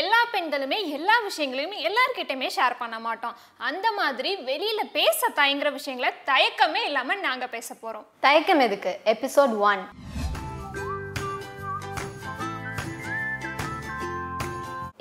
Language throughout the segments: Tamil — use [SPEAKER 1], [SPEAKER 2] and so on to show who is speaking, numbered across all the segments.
[SPEAKER 1] எல்லா பெண்களுமே எல்லா விஷயங்களையுமே எல்லார்கிட்டயுமே ஷேர் பண்ண மாட்டோம். அந்த மாதிரி வெளியில பேச தயங்குற விஷயங்களை தயக்கமே இல்லாம நாங்க பேச போறோம்.
[SPEAKER 2] தயக்கம் எதுக்கு? எபிசோட் ஒன்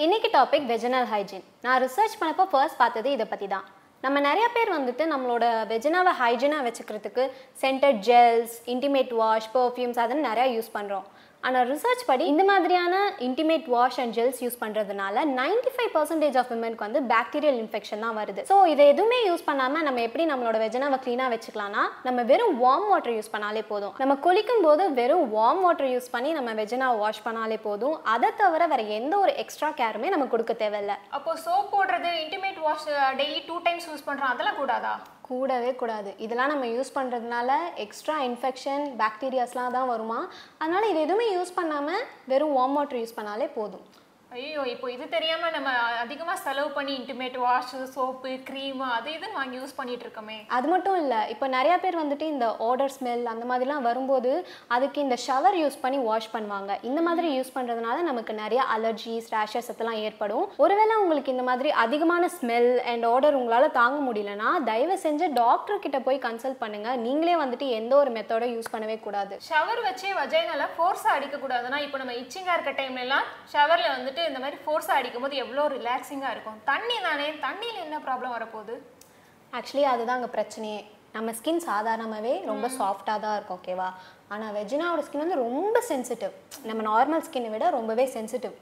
[SPEAKER 2] இன்னைக்கு டாபிக் வெஜினல் ஹைஜீன் நான் ரிசர்ச் பண்ணப்போ ஃபர்ஸ்ட் பார்த்தது இதை பற்றி தான் நம்ம நிறைய பேர் வந்துட்டு நம்மளோட வெஜினாவை ஹைஜீனாக வச்சுக்கிறதுக்கு scented gels intimate wash perfumes அதெல்லாம் நிறையா யூஸ் பண்ணுறோம் ஆனால் ரிசர்ச் படி இந்த மாதிரியான intimate wash and gels use பண்ணுறதுனால 95% ஃபைவ் பர்சன்டேஜ் ஆஃப் விமனுக்கு வந்து பாக்டீரியல் இன்ஃபெக்ஷன் தான் வருது. ஸோ இதை எதுவுமே யூஸ் பண்ணாமல் நம்ம எப்படி நம்மளோட வெஜனாவை க்ளீனாக வச்சுக்கலாம்னா நம்ம வெறும் வார்ம் வாட்டர் யூஸ் பண்ணாலே போதும். நம்ம குளிக்கும் போது வெறும் வார்ம் வாட்டர் யூஸ் பண்ணி நம்ம வெஜனாவை வாஷ் பண்ணாலே போதும். அதை தவிர வேற எந்த ஒரு எக்ஸ்ட்ரா கேருமே நம்ம கொடுக்க தேவையில்லை.
[SPEAKER 1] அப்போ சோப் போடுறது intimate wash daily two times use பண்ணுறோம் அதெல்லாம் கூடாதா?
[SPEAKER 2] கூடவே கூடாது. இதெல்லாம் நம்ம யூஸ் பண்ணுறதுனால எக்ஸ்ட்ரா இன்ஃபெக்ஷன் பாக்டீரியாஸ்லாம் தான் வருமா? அதனால் இது எதுவுமே யூஸ் பண்ணாமல் வெறும் வார்ம் வாட்டர் யூஸ் பண்ணாலே போதும்.
[SPEAKER 1] ஐயோ இப்போ இது தெரியாம நம்ம அதிகமா செலவு பண்ணி இன்டிமேட் வாஷ் சோப்பு க்ரீம் அது இதுன்னு வாங்கி யூஸ் பண்ணிட்டு இருக்கோமே.
[SPEAKER 2] அது மட்டும் இல்லை இப்போ நிறையா பேர் வந்துட்டு இந்த ஆர்டர் ஸ்மெல் அந்த மாதிரிலாம் வரும்போது அதுக்கு இந்த ஷவர் யூஸ் பண்ணி வாஷ் பண்ணுவாங்க. இந்த மாதிரி யூஸ் பண்ணுறதுனால நமக்கு நிறைய அலர்ஜிஸ் ரேஷஸ் அதெல்லாம் ஏற்படும். ஒருவேளை உங்களுக்கு இந்த மாதிரி அதிகமான ஸ்மெல் அண்ட் ஆர்டர் உங்களால் தாங்க முடியலன்னா தயவு செஞ்சு டாக்டர் கிட்ட போய் கன்சல்ட் பண்ணுங்க. நீங்களே வந்துட்டு எந்த ஒரு மெத்தடை யூஸ் பண்ணவே கூடாது.
[SPEAKER 1] ஷவர் வச்சு வஜைனால ஃபோர்ஸாக அடிக்கக்கூடாதுன்னா இப்போ நம்ம இச்சிங்காக இருக்க டைம்ல எல்லாம் ஷவரில் வந்துட்டு இந்த மாதிரி ஃபோர்ஸாக அடிக்கும் போது எவ்வளோ ரிலாக்ஸிங்காக இருக்கும்? தண்ணி தானே தண்ணியில் என்ன ப்ராப்ளம் வரப்போகுது?
[SPEAKER 2] ஆக்சுவலி அதுதான் அங்கே பிரச்சனையே. நம்ம ஸ்கின் சாதாரணமாகவே ரொம்ப சாஃப்டாக தான் இருக்கும் ஓகேவா ஆனால் வெஜினாவோட ஸ்கின் வந்து ரொம்ப சென்சிட்டிவ் நம்ம நார்மல் ஸ்கின்னை விட ரொம்பவே சென்சிட்டிவ்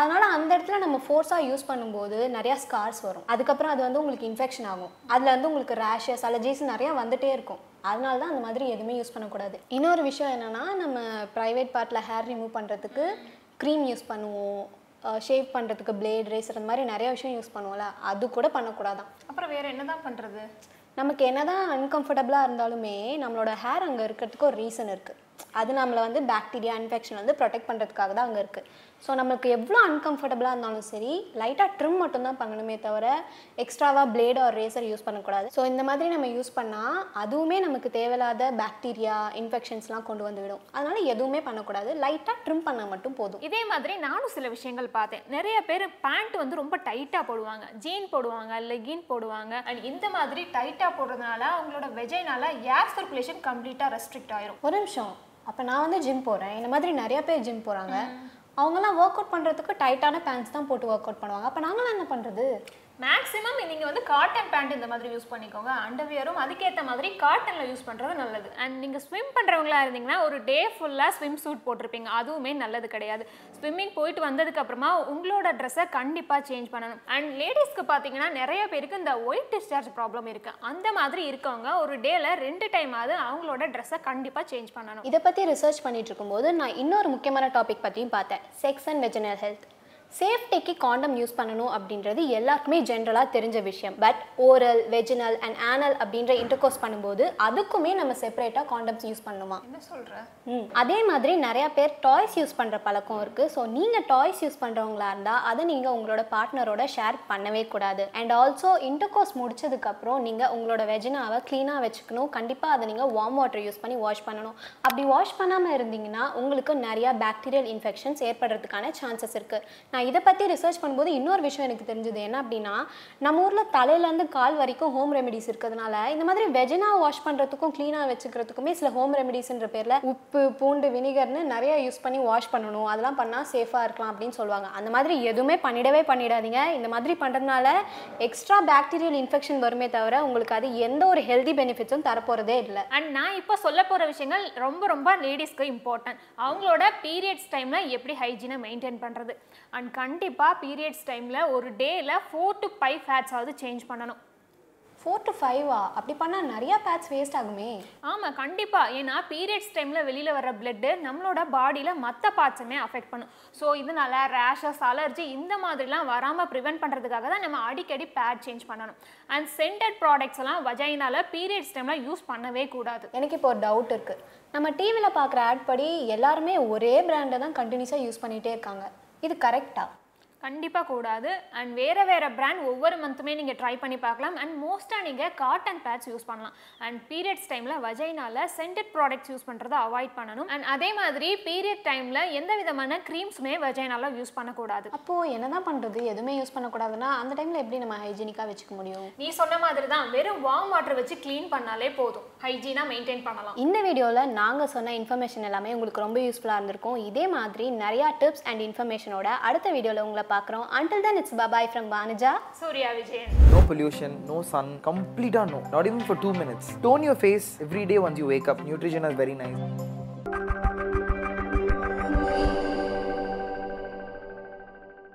[SPEAKER 2] அதனால அந்த இடத்துல நம்ம ஃபோர்ஸாக யூஸ் பண்ணும்போது நிறையா ஸ்கார்ஸ் வரும். அதுக்கப்புறம் அது வந்து உங்களுக்கு இன்ஃபெக்ஷன் ஆகும். அதில் வந்து உங்களுக்கு ரேஷஸ் அலர்ஜிஸ் நிறையா வந்துட்டே இருக்கும். அதனால தான் அந்த மாதிரி எதுவுமே யூஸ் பண்ணக்கூடாது. இன்னொரு விஷயம் என்னென்னா நம்ம ப்ரைவேட் பார்ட்டில் ஹேர் ரிமூவ் பண்ணுறதுக்கு க்ரீம் யூஸ் பண்ணுவோம். ஷேவ் பண்ணுறதுக்கு பிளேட் ரேசர் அந்த மாதிரி நிறைய விஷயம் யூஸ் பண்ணுவோம்ல அது கூட பண்ணக்கூடாதான்.
[SPEAKER 1] அப்புறம் வேற என்னதான் பண்றது?
[SPEAKER 2] நமக்கு என்னதான் அன்கம்ஃபர்டபுளாக இருந்தாலுமே நம்மளோட ஹேர் அங்கே இருக்கிறதுக்கு ஒரு ரீசன் இருக்குது அது நம்மளை வந்து பாக்டீரியா இன்ஃபெக்ஷன் வந்து ப்ரொடெக்ட் பண்ணுறதுக்காக தான் அங்கே இருக்குது ஸோ நமக்கு எவ்வளோ அன்கம்ஃபர்டபுளாக இருந்தாலும் சரி லைட்டாக ட்ரிம் மட்டும்தான் பண்ணணுமே தவிர எக்ஸ்ட்ராவாக பிளேட் ஆர் ரேசர் யூஸ் பண்ணக்கூடாது. ஸோ இந்த மாதிரி நம்ம யூஸ் பண்ணால் அதுவுமே நமக்கு தேவையில்லாத பாக்டீரியா இன்ஃபெக்ஷன்ஸ்லாம் கொண்டு வந்து விடும் அதனால எதுவுமே பண்ணக்கூடாது. லைட்டாக ட்ரிம் பண்ணால் மட்டும் போதும்.
[SPEAKER 1] இதே மாதிரி நானும் சில விஷயங்கள் பார்த்தேன். நிறைய பேர் பேண்ட் வந்து ரொம்ப டைட்டாக போடுவாங்க. ஜீன் போடுவாங்க லெகின் போடுவாங்க. அண்ட் இந்த மாதிரி டைட்டாக போடுறதுனால அவங்களோட வெஜைனால ஏர் சர்க்குலேஷன் கம்ப்ளீட்டாக ரெஸ்ட்ரிக்ட் ஆயிரும்.
[SPEAKER 2] ஒரு நிமிஷம். அப்போ நான் வந்து ஜிம் போகிறேன் இந்த மாதிரி நிறைய பேர் ஜிம் போகிறாங்க அவங்கெல்லாம் ஒர்க் அவுட் பண்ணுறதுக்கு டைட்டான பேண்ட்ஸ் தான் போட்டு ஒர்க் அவுட் பண்ணுவாங்க. அப்போ நாங்களாம் என்ன பண்ணுறது
[SPEAKER 1] மேக்ஸிமம் நீங்கள் வந்து காட்டன் பேண்ட் இந்த மாதிரி யூஸ் பண்ணிக்கோங்க. அண்டர்வியரும் அதுக்கேற்ற மாதிரி காட்டனில் யூஸ் பண்ணுறது நல்லது. அண்ட் நீங்கள் ஸ்விம் பண்ணுறவங்களா இருந்தீங்கன்னா ஒரு டே ஃபுல்லாக ஸ்விம் சூட் போட்டிருப்பீங்க. அதுவுமே நல்லது கிடையாது. ஸ்விம்மிங் போயிட்டு வந்ததுக்கப்புறமா உங்களோட ட்ரெஸ்ஸை கண்டிப்பாக சேஞ்ச் பண்ணணும். அண்ட் லேடிஸ்க்கு பார்த்தீங்கன்னா நிறைய பேருக்கு இந்த ஒயிட் டிஸ்சார்ஜ் ப்ராப்ளம் இருக்குது அந்த மாதிரி இருக்கவங்க ஒரு டேல ரெண்டு டைம் ஆகுது அவங்களோட ட்ரெஸ்ஸை கண்டிப்பாக சேஞ்ச் பண்ணணும்.
[SPEAKER 2] இதை பற்றி ரிசர்ச் பண்ணிட்டு இருக்கும்போது நான் இன்னொரு முக்கியமான டாபிக் பற்றியும் பார்த்தேன். செக்ஸ் அண்ட் வெஜினல் ஹெல்த் சேஃப்டிக்கு காண்டம் யூஸ் பண்ணணும் அப்படின்றது எல்லாருக்குமே ஜென்ரலாக தெரிஞ்ச விஷயம். But oral vaginal and anal அப்படின்ற இன்டர்கோர்ஸ் பண்ணும்போது அதுக்குமே நம்ம செப்பரேட்டாக காண்டம்ஸ் யூஸ் பண்ணணுமா
[SPEAKER 1] என்ன சொல்கிற
[SPEAKER 2] ம். அதே மாதிரி நிறைய பேர் டாய்ஸ் யூஸ் பண்ணுற பழக்கம் இருக்குது ஸோ நீங்கள் டாய்ஸ் யூஸ் பண்ணுறவங்களா இருந்தால் அதை நீங்கள் உங்களோட பார்ட்னரோட ஷேர் பண்ணவே கூடாது. அண்ட் ஆல்சோ இன்டர்கோர்ஸ் முடிச்சதுக்கப்புறம் நீங்கள் உங்களோட வெஜினாவை க்ளீனாக வச்சுக்கணும். கண்டிப்பாக அதை நீங்கள் வார்ம் வாட்டர் யூஸ் பண்ணி வாஷ் பண்ணணும். அப்படி வாஷ் பண்ணாமல் இருந்தீங்கன்னா உங்களுக்கு நிறையா பாக்டீரியல் இன்ஃபெக்ஷன்ஸ் ஏற்படுறதுக்கான சான்சஸ் இருக்குது நான் இதை பற்றி ரிசர்ச் பண்ணும்போது இன்னொரு விஷயம் எனக்கு தெரிஞ்சது என்ன அப்படின்னா நம்ம ஊரில் தலையிலேருந்து கால் வரைக்கும் ஹோம் ரெமெடிஸ் இருக்கிறதுனால இந்த மாதிரி வெஜினா வாஷ் பண்ணுறதுக்கும் க்ளீனாக வச்சுக்கிறதுக்குமே சில ஹோம் ரெமெடிஸ்ன்ற பேரில் உப்பு பூண்டு வினிகர்னு நிறைய யூஸ் பண்ணி வாஷ் பண்ணணும். அதெல்லாம் பண்ணால் சேஃபாக இருக்கலாம் அப்படின்னு சொல்லுவாங்க. அந்த மாதிரி எதுவுமே பண்ணிடவே பண்ணிடாதீங்க. இந்த மாதிரி பண்ணுறதுனால எக்ஸ்ட்ரா பாக்டீரியல் இன்ஃபெக்ஷன் வருமே தவிர உங்களுக்கு அது எந்த ஒரு ஹெல்தி பெனிஃபிட்ஸும் தரப்போகிறதே இல்லை.
[SPEAKER 1] அண்ட் நான் இப்போ சொல்ல போகிற விஷயங்கள் ரொம்ப ரொம்ப லேடிஸ்க்கு இம்பார்ட்டன்ட் அவங்களோட பீரியட்ஸ் டைமில் எப்படி ஹைஜீனை மெயின்டைன் பண்ணுறது அண்ட் கண்டிப்பாக பீரியட்ஸ் டைமில் ஒரு டேயில் ஃபோர் டு ஃபைவ் ஃபேட்ஸாவது சேஞ்ச் பண்ணணும்.
[SPEAKER 2] ஃபோர் டு ஃபைவா அப்படி பண்ணால் நிறையா பேட்ச் வேஸ்ட் ஆகுமே.
[SPEAKER 1] ஆமாம் கண்டிப்பாக ஏன்னா பீரியட்ஸ் டைமில் வெளியில் வர பிளட்டு நம்மளோட பாடியில் மற்ற பார்ட்ஸுமே அஃபெக்ட் பண்ணும். ஸோ இதனால ரேஷஸ் அலர்ஜி இந்த மாதிரிலாம் வராமல் ப்ரிவென்ட் பண்ணுறதுக்காக தான் நம்ம அடிக்கடி பேட் சேஞ்ச் பண்ணணும். அண்ட் சென்டட் ப்ராடக்ட்ஸ் எல்லாம் வஜைனால பீரியட்ஸ் டைமில் யூஸ் பண்ணவே கூடாது.
[SPEAKER 2] எனக்கு இப்போ ஒரு டவுட் இருக்குது நம்ம டிவியில் பார்க்குற ஆட் படி எல்லாருமே ஒரே பிராண்டை தான் கண்டினியூஸாக யூஸ் பண்ணிகிட்டே இருக்காங்க. இது கரெக்டா
[SPEAKER 1] கண்டிப்பாக கூடாது. அண்ட் வேறு வேறு பிராண்ட் ஒவ்வொரு மந்த்துமே நீங்கள் ட்ரை பண்ணி பார்க்கலாம். அண்ட் மோஸ்ட்டாக நீங்கள் காட்டன் பேட்ச் யூஸ் பண்ணலாம். அண்ட் பீரியட்ஸ் டைமில் வஜைனால சென்டட் ப்ராடக்ட்ஸ் யூஸ் பண்ணுறதை அவாய்ட் பண்ணணும். அண்ட் அதே மாதிரி பீரியட் டைமில் எந்த விதமான க்ரீம்ஸுமே வஜைனால யூஸ் பண்ணக்கூடாது.
[SPEAKER 2] அப்போது என்னதான் பண்ணுறது எதுவுமே யூஸ் பண்ணக்கூடாதுன்னா அந்த டைமில் எப்படி நம்ம ஹைஜீனிக்காக வச்சுக்க முடியும்?
[SPEAKER 1] நீ சொன்ன மாதிரி தான் வெறும் வார்ம் வாட்டர் வச்சு க்ளீன் பண்ணாலே போதும். ஹைஜீனாக மெயின்டைன் பண்ணலாம்.
[SPEAKER 2] இந்த வீடியோவில் நாங்கள் சொன்ன இன்ஃபர்மேஷன் எல்லாமே உங்களுக்கு ரொம்ப யூஸ்ஃபுல்லாக இருந்திருக்கும். இதே மாதிரி நிறையா டிப்ஸ் அண்ட் இன்ஃபர்மேஷனோட அடுத்த வீடியோவில் உங்களை பார்க்குறோம் until then it's bye bye from Bhanuja
[SPEAKER 1] Surya Vijayan
[SPEAKER 3] No pollution, no sun, complete no. Not even for two minutes. Tone your face every day once you wake up. Neutrogena is very nice.